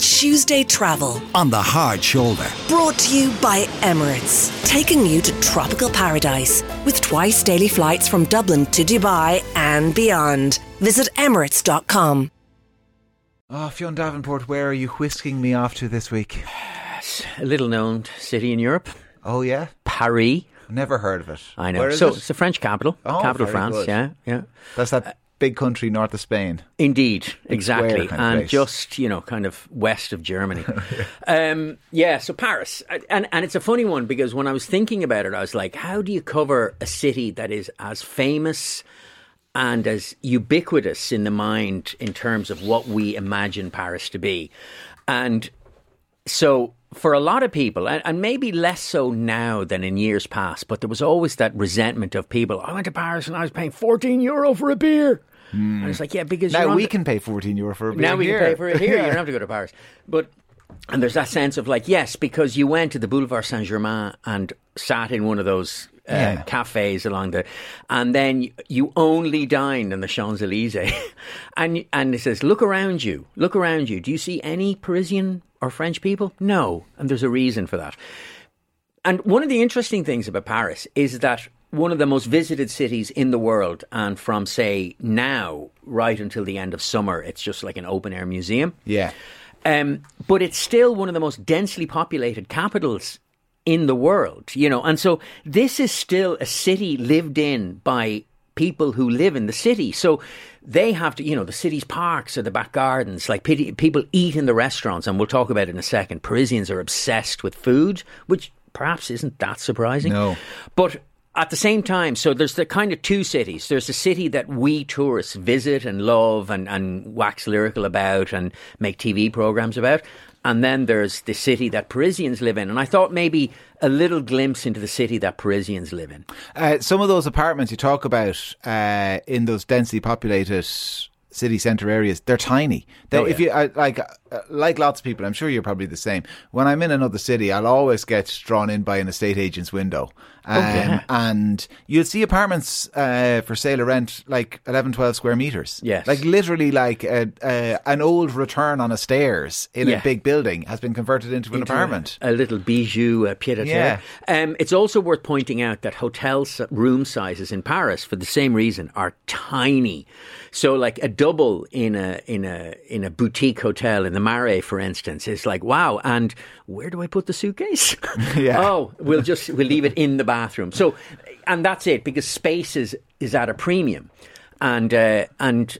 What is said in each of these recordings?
Tuesday Travel. On the hard shoulder. Brought to you by Emirates, taking you to tropical paradise with twice daily flights from Dublin to Dubai and beyond. Visit emirates.com. Oh, ah, Fionn Davenport, where are you whisking me off to this week? A little known city in Europe, Oh, yeah? Paris. Never heard of it. I know. Where is so it? it's the French capital, Oh, capital of very France. good. Yeah, yeah. That's that big country north of Spain. Indeed, exactly, kind of and place. just you know, kind of west of Germany. um, yeah, so Paris, and and it's a funny one because when I was thinking about it, I was like, how do you cover a city that is as famous and as ubiquitous in the mind in terms of what we imagine Paris to be, and so for a lot of people, and, maybe less so now than in years past, but there was always that resentment of people. I went to Paris and I was paying fourteen euro for a beer. And it's like, yeah, because Now we the- can pay 14 euro for a beer now we here. can pay for it here. Yeah. You don't have to go to Paris. But and there's that sense of like, yes, because you went to the Boulevard Saint Germain and sat in one of those uh, Yeah. cafes along the, and then you- you only dined in the Champs Elysees, and and it says, look around you, look around you. Do you see any Parisian or French people? No, and there's a reason for that. And one of the interesting things about Paris is that one of the most visited cities in the world, and from say now right until the end of summer, it's just like an open air museum. Yeah. Um, but it's still one of the most densely populated capitals in the world, you know. And so this is still a city lived in by people who live in the city. So they have to, you know, the city's parks or the back gardens. Like people eat in the restaurants, and we'll talk about it in a second. Parisians are obsessed with food, which perhaps isn't that surprising. No. But at the same time, so there's the kind of two cities. There's a city that we tourists visit and love and, and wax lyrical about and make TV programs about. And then there's the city that Parisians live in. And I thought maybe a little glimpse into the city that Parisians live in. Uh, some of those apartments you talk about uh, in those densely populated city centre areas, they're tiny. They, Oh, If you I, like, uh, like lots of people, I'm sure you're probably the same. When I'm in another city, I'll always get drawn in by an estate agent's window, um, yeah. and you'll see apartments uh, for sale or rent like 11, 12 square meters. Yes. like literally like a, a, an old return on a stairs in Yeah. a big building has been converted into an apartment. A, a little bijou, a pied terre. Um, it's also worth pointing out that hotel room sizes in Paris, for the same reason, are tiny. So, like a double in a in a in a boutique hotel in the Marais, for instance, is like wow. And where do I put the suitcase? Yeah. Oh, we'll just we'll leave it in the bathroom. So, and that's it because space is is at a premium, and uh, and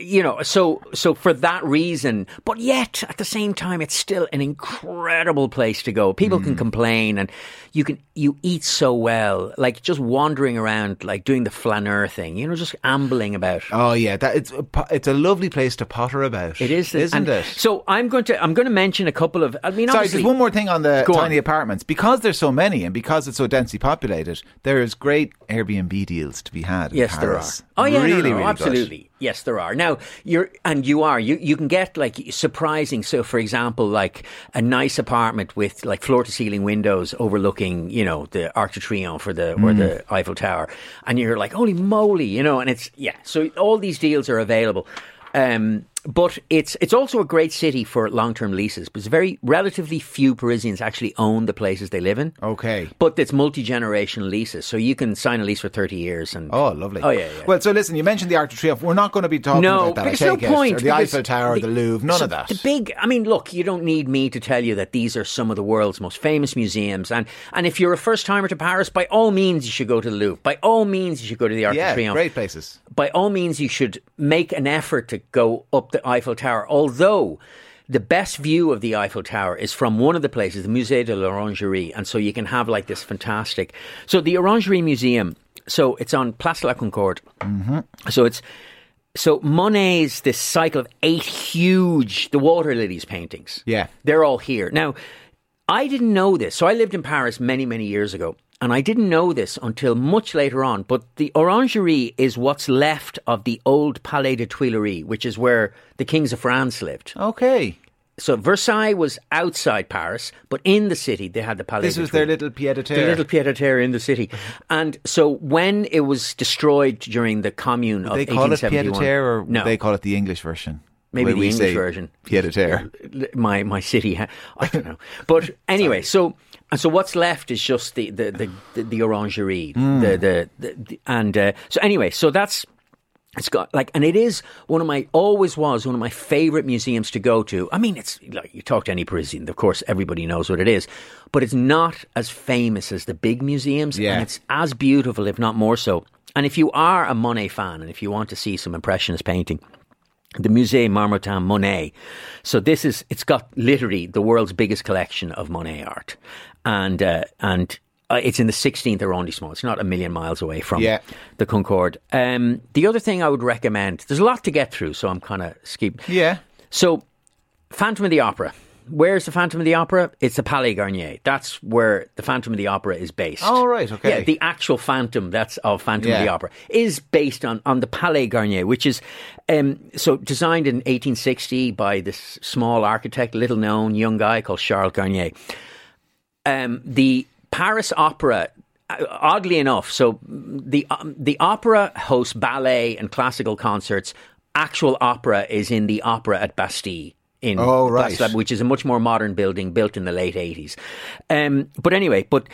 you know, so so for that reason, but yet at the same time, it's still an incredible place to go. People Mm. can complain, and you can you eat so well, like just wandering around, like doing the flaneur thing, you know, just ambling about. Oh yeah, that it's a, it's a lovely place to potter about. It is, isn't and it? So I'm going to I'm going to mention a couple of. I mean, Sorry, just one more thing on the Go on. tiny apartments. Because there's so many and because it's so densely populated, there is great Airbnb deals to be had. in Yes, there are. Oh yeah, really, no, no, really good. absolutely. Yes, there are. Now you're and you are. You you can get like surprising. So, for example, like a nice apartment with like floor to ceiling windows overlooking, you know, the Arc de Triomphe or the or Mm. the Eiffel Tower, and you're like, holy moly, you know. And it's yeah. So all these deals are available. Um, but it's it's also a great city for long term leases because very relatively few Parisians actually own the places they live in. Okay. But it's multi generational leases, so you can sign a lease for thirty years. And Oh, lovely. Oh yeah, yeah. Well, so listen, you mentioned the Arc de Triomphe. We're not going to be talking no, about that. I because no it. point. Or the Eiffel Tower, the, Louvre, none so of that. The big, I mean, look, you don't need me to tell you that these are some of the world's most famous museums, and and if you're a first timer to Paris, by all means you should go to the Louvre. By all means you should go to the Arc yeah, de Triomphe. great places. By all means you should make an effort to go up the Eiffel Tower. Although the best view of the Eiffel Tower is from one of the places, the Musée de l'Orangerie, and so you can have like this fantastic. So the Orangerie Museum. So it's on Place de la Concorde. Mm-hmm. So it's so Monet's this cycle of eight huge the water lilies paintings. Yeah. They're all here. Now, I didn't know this. So I lived in Paris many, many years ago. And I didn't know this until much later on. But the Orangerie is what's left of the old Palais de Tuileries, which is where the kings of France lived. Okay. So Versailles was outside Paris, but in the city they had the Palais This was their little pied a The terre. little pied a terre in the city. And so when it was destroyed during the commune of they call it pied a terre, or no. they call it the English version? Maybe the English version. pied à terre. My my city, ha- I don't know. But anyway, so so what's left is just the the the, the, the orangerie, the, the, the, the and uh, so anyway, so that's it's got like, and it is one of my always was one of my favorite museums to go to. I mean, it's like you talk to any Parisian, of course, everybody knows what it is, but it's not as famous as the big museums, Yeah. and it's as beautiful, if not more so. And if you are a Monet fan, and if you want to see some impressionist painting, the Musée Marmottan Monet. So this is it's got literally the world's biggest collection of Monet art, and uh, and uh, it's in the 16th arrondissement. It's not a million miles away from Yeah. the Concorde. Um, the other thing I would recommend. There's a lot to get through, so I'm kind of skip. Yeah. So, Phantom of the Opera. Where's the Phantom of the Opera? It's the Palais Garnier. That's where the Phantom of the Opera is based. Oh, right, okay. Yeah, the actual Phantom that's of Phantom of the Opera is based on, on the Palais Garnier, which is um, so designed in 1860 by this small architect, little known young guy called Charles Garnier. Um, the Paris Opera. uh, Oddly enough, so the um, the opera hosts ballet and classical concerts. Actual opera is in the opera at Bastille in Oh, right. Which is a much more modern building built in the late 80s. Um, but anyway, but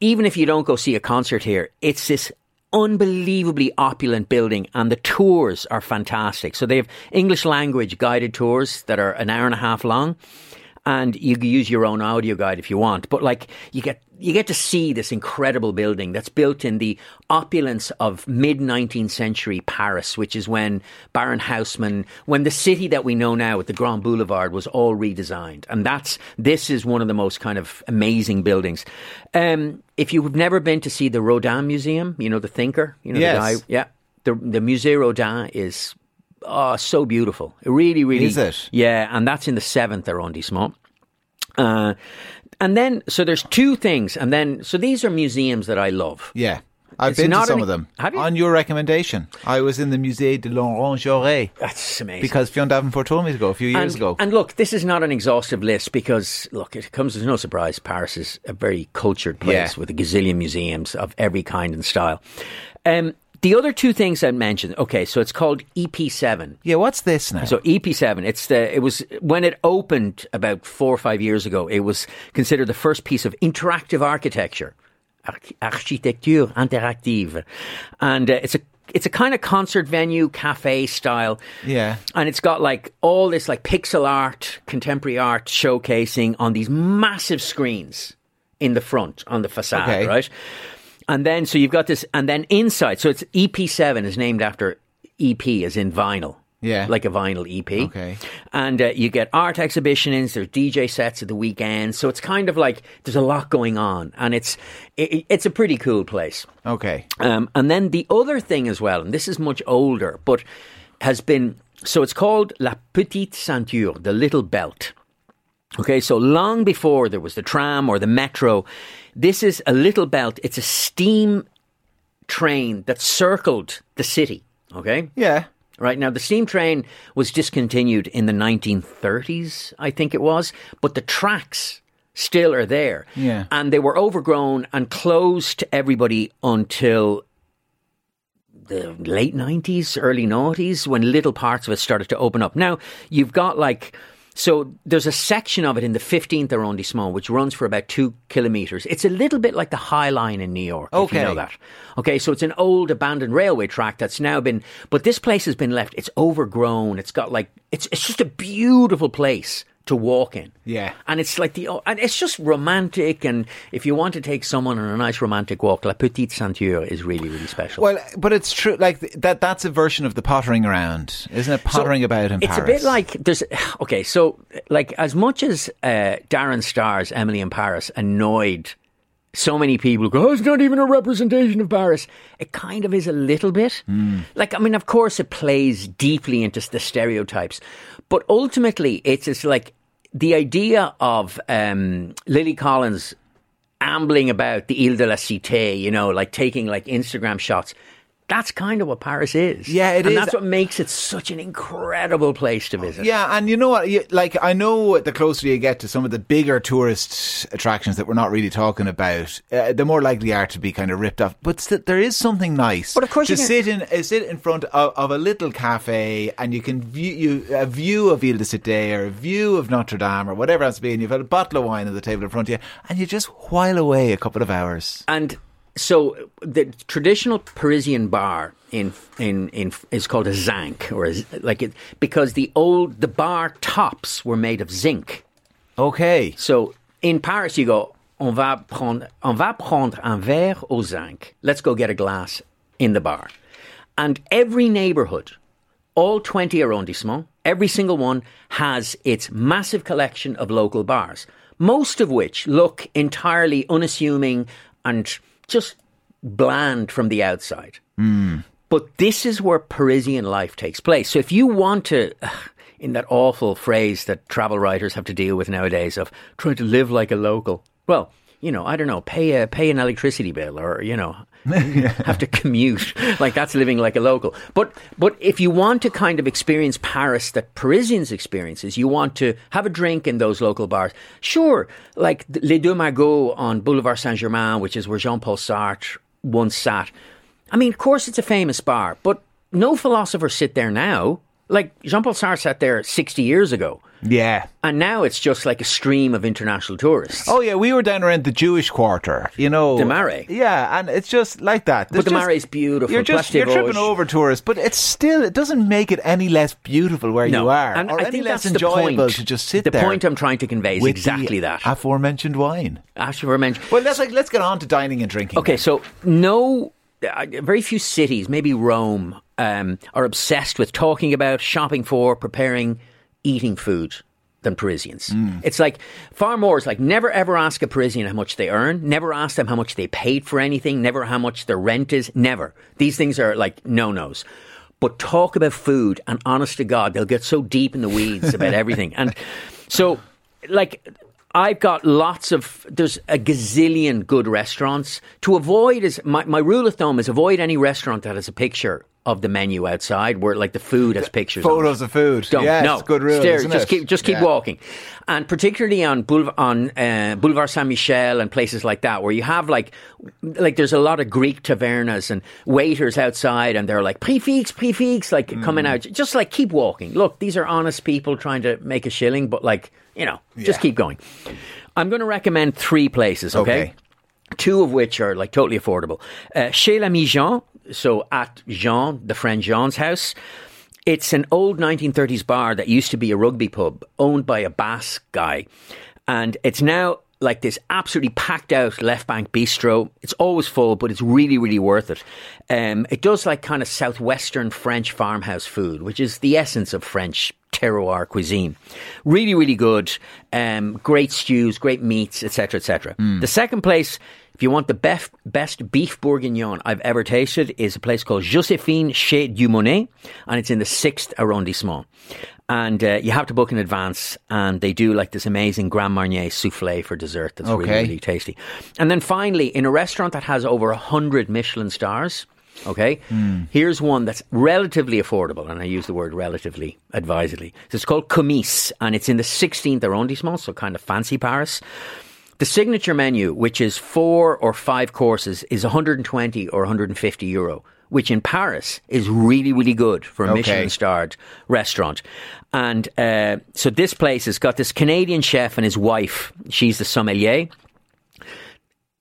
even if you don't go see a concert here, it's this unbelievably opulent building and the tours are fantastic. So they have English language guided tours that are an hour and a half long and you can use your own audio guide if you want. But like you get you get to see this incredible building that's built in the opulence of mid 19th century Paris, which is when Baron Haussmann, when the city that we know now with the Grand Boulevard was all redesigned. And that's this is one of the most kind of amazing buildings. Um, if you've never been to see the Rodin Museum, you know the thinker, you know Yes. the guy, yeah, the the Musée Rodin is oh so beautiful. It really, really Is it? yeah, and that's in the seventh arrondissement. Uh, and then, so there's two things, and then, so these are museums that I love. Yeah. I've It's been to some an- of them. Have you? On your recommendation. I was in the Musée de l'Orangerie That's amazing. because Fionn Davenport told me to go a few years and, ago. and look, this is not an exhaustive list because, look, it comes as no surprise. Paris is a very cultured place Yeah. with a gazillion museums of every kind and style. Um, the other two things I mentioned, okay, so it's called EP7. yeah, what's this now? So EP7, it's the it was when it opened about four or five years ago. It was considered the first piece of interactive architecture, architecture interactive, and uh, it's a it's a kind of concert venue, cafe style. Yeah. and it's got like all this like pixel art, contemporary art showcasing on these massive screens in the front on the facade, Okay. right? And then so you've got this, and then inside, so it's EP7 is named after EP as in vinyl. Yeah. Like a vinyl EP. Okay. And uh, you get art exhibitions, there's DJ sets at the weekend. So it's kind of like there's a lot going on. And it's it, it's a pretty cool place. okay. Um, and then the other thing as well, and this is much older, but has been so it's called La Petite Ceinture, the little belt. Okay, so long before there was the tram or the metro, this is a little belt. It's a steam train that circled the city. Okay, Yeah. Right now, the steam train was discontinued in the 1930s, I think it was, but the tracks still are there. Yeah. And they were overgrown and closed to everybody until the late 90s, early noughties, when little parts of it started to open up. Now, you've got like, so there's a section of it in the 15th arrondissement which runs for about two kilometres. It's a little bit like the High Line in New York, if you Okay. know that. Okay, so it's an old abandoned railway track that's now been, but this place has been left. It's overgrown. It's got like, it's it's just a beautiful place to walk in. Yeah. and it's like the, and it's just romantic. And if you want to take someone on a nice romantic walk, La Petite Ceinture is really really special. Well, but it's true. Like that. That's a version of the pottering around, isn't it? So Pottering about in it's Paris. It's a bit like there's okay, so like as much as uh, Darren Star's Emily in Paris annoyed so many people go, oh, it's not even a representation of Paris. It kind of is a little bit. Hmm. Like, I mean, of course, it plays deeply into the stereotypes, but ultimately, it's it's like the idea of um, Lily Collins ambling about the Ile de la Cité, you know, like taking like Instagram shots. That's kind of what Paris is. Yeah, it and is. That's what makes it such an incredible place to visit. Yeah, and you know what? You, like, I know the closer you get to some of the bigger tourist attractions that we're not really talking about, uh, the more likely you are to be kind of ripped off. But st- there is something nice. But of course to sit in uh, sit in front of, of a little cafe, and you can view you, a view of Ile de Cité or a view of Notre Dame or whatever else be, and you've got a bottle of wine on the table in front of you, and you just while away a couple of hours. And so the traditional Parisian bar in in in is called a zinc or a, like it because the old the bar tops were made of zinc. Okay. So in Paris you go on va prendre on va prendre un verre au zinc. Let's go get a glass in the bar. And every neighborhood all 20 arrondissements, every single one has its massive collection of local bars, most of which look entirely unassuming and just bland from the outside. Hmm. But this is where Parisian life takes place. So if you want to, in that awful phrase that travel writers have to deal with nowadays of trying to live like a local, well, you know, I don't know, pay a, pay an electricity bill or, you know, have to commute. Like that's living like a local. But but if you want to kind of experience Paris that Parisians experiences, you want to have a drink in those local bars. Sure, like Les Deux Magots on Boulevard Saint Germain, which is where Jean Paul Sartre once sat. I mean, of course, it's a famous bar, but no philosophers sit there now. Like Jean Paul Sartre sat there sixty years ago. Yeah. And now it's just like a stream of international tourists. Oh yeah, we were down around the Jewish quarter, you know. The Marais. Yeah, and it's just like that. But the Marais is beautiful. You're just you're tripping over tourists, but it's still it doesn't make it any less beautiful where No. you are, And or I any less enjoyable to just sit the there. The point I'm trying to convey is exactly that. aforementioned wine. As you mentioned. Well, let's like let's get on to dining and drinking. Okay, so no, uh, very few cities, maybe Rome, um, are obsessed with talking about, shopping for, preparing, eating food than Parisians. Mm. It's like far more. It's like never ever ask a Parisian how much they earn. Never ask them how much they paid for anything. Never how much their rent is. Never. These things are like no nos. But talk about food, and honest to God, they'll get so deep in the weeds about everything. And so, like, I've got lots of there's a gazillion good restaurants. To avoid is my, my rule of thumb is avoid any restaurant that has a picture of the menu outside where like the food has pictures. Photos of food. Don't yes, no good rule. Stare, just it? keep just keep Yeah. walking, and particularly on Boulevard on uh, Boulevard Saint Michel and places like that where you have like like there's a lot of Greek tavernas and waiters outside and they're like prix fixe prefix like Mm. coming out just like keep walking. Look, these are honest people trying to make a shilling, but like you know just Yeah. keep going. I'm going to recommend three places. Okay. Okay. Two of which are like totally affordable. Uh, Chez l'Ami Jean, so at Jean, the friend Jean's house. It's an old 1930s bar that used to be a rugby pub owned by a Basque guy. And it's now like this absolutely packed out left bank bistro. It's always full, but it's really, really worth it. Um, it does like kind of southwestern French farmhouse food, which is the essence of French terroir cuisine. Really, really good. Um, great stews, great meats, etc., etc. The second place, if you want the best, best beef bourguignon I've ever tasted, is a place called Josephine Chez Dumonet, and it's in the sixth arrondissement. And uh, you have to book in advance, and they do like this amazing Grand Marnier souffle for dessert that's really, Okay. really tasty. And then finally, in a restaurant that has over a hundred Michelin stars, okay, here's one that's relatively affordable, and I use the word relatively advisedly. So it's called Comice, and it's in the 16th arrondissement, so kind of fancy Paris. The signature menu, which is four or five courses, is 120 or 150 euro, which in Paris is really, really good for a Okay. Michelin starred restaurant. And uh, so this place has got this Canadian chef and his wife. She's the sommelier.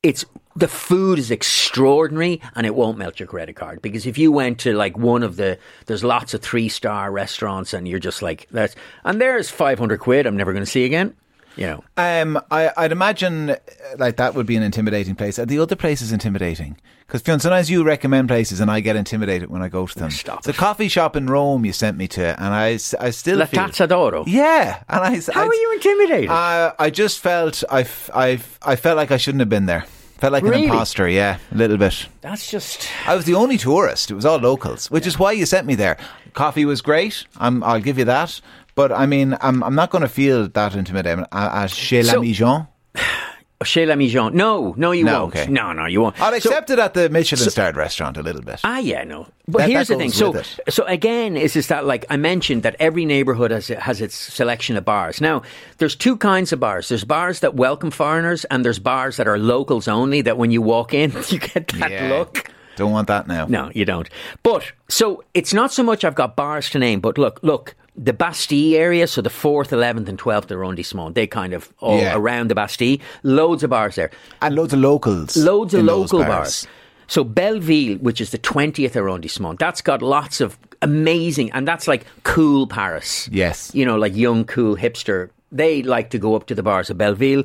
It's the food is extraordinary and it won't melt your credit card because if you went to like one of the there's lots of three star restaurants and you're just like that's and there's 500 quid I'm never going to see again you know Um, I, I'd imagine uh, like that would be an intimidating place. Are the other places is intimidating? Because sometimes you recommend places and I get intimidated when I go to them. Stop the it. coffee shop in Rome you sent me to, and I, I still La feel Tazza d'Oro Yeah, and I. how I, are you intimidated Uh, I just felt I, I, I felt like I shouldn't have been there. Felt like Really? an imposter. Yeah, a little bit. that's just I was the only tourist. It was all locals, which is why you sent me there. Coffee was great. I'm, I'll give you that. But I mean, I'm, I'm not going to feel that intimidated uh, at Chez So- l'ami Jean. Chez l'Ami Jean. No, no, you No, won't. okay. No, no, you won't. I'll So- it at the Michelin starred restaurant a little bit. Ah, yeah, no. But That- here's that the thing. So, so again, is is that like I mentioned that every neighborhood has has its selection of bars. Now, there's two kinds of bars. There's bars that welcome foreigners, and there's bars that are locals only. That when you walk in, you get that Yeah. look. Don't want that now. No, you don't. But so it's not so much I've got bars to name, but look, look, the Bastille area, so the fourth, eleventh, and twelfth arrondissement, they kind of all Yeah. around the Bastille. Loads of bars there. And loads of locals. Loads of local bars. So Belleville, which is the twentieth arrondissement, that's got lots of amazing, and that's like cool Paris. Yes. you know, like young, cool hipster. They like to go up to the bars of Belleville.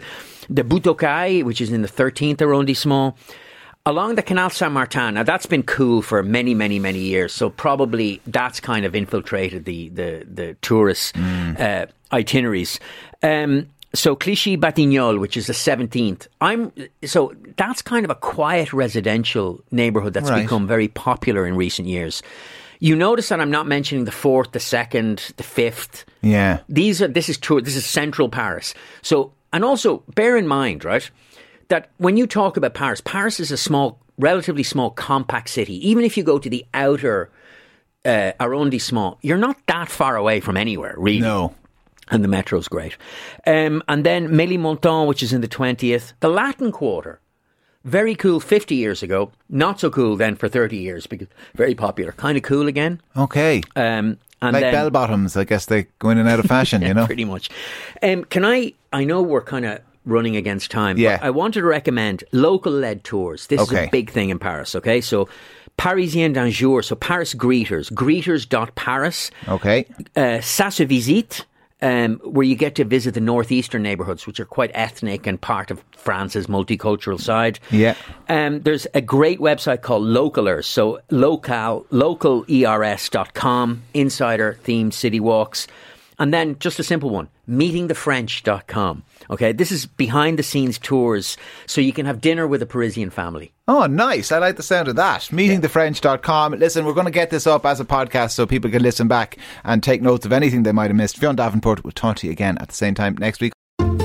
The Butte-aux-Cailles, which is in the thirteenth arrondissement. Along the Canal Saint Martin, now that's been cool for many, many, many years. So probably that's kind of infiltrated the the the tourist uh, itineraries. Um, so Clichy Batignolles, which is the seventeenth, I'm so that's kind of a quiet residential neighbourhood that's Right. become very popular in recent years. You notice that I'm not mentioning the fourth, the second, the fifth. Yeah. These are this is tour this is central Paris. So and also bear in mind, right, that when you talk about Paris, Paris is a small, relatively small, compact city. Even if you go to the outer uh, arrondissement, you're not that far away from anywhere, really. No. And the metro's great. Um, and then Ménilmontant, which is in the 20th. The Latin Quarter, very cool 50 years ago. Not so cool then for 30 years, because very popular. Kind of cool again. Okay. Um, and like then, bell bottoms, I guess they go in and out of fashion, you know? pretty much. Um, can I? I know we're kind of running against time. Yeah. But I wanted to recommend local led tours. This is a big thing in Paris. Okay, so Parisien d'un jour, so Paris greeters, greeters.paris. Okay. Uh, Ça se visite. Um, where you get to visit the northeastern neighbourhoods, which are quite ethnic and part of France's multicultural side. Yeah. Um, there's a great website called Localers. So local, localers.com, insider themed city walks. And then just a simple one, meetingthefrench.com. Okay, this is behind the scenes tours so you can have dinner with a Parisian family. Oh, nice. I like the sound of that. Meetingthefrench.com. Listen, we're going to get this up as a podcast so people can listen back and take notes of anything they might have missed. Fionn Davenport will talk to you again at the same time next week.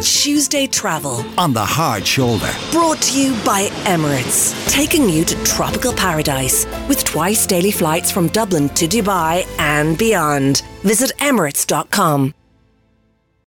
Tuesday Travel, on the hard shoulder. brought to you by Emirates, taking you to tropical paradise with twice daily flights from Dublin to Dubai and beyond. Visit emirates.com.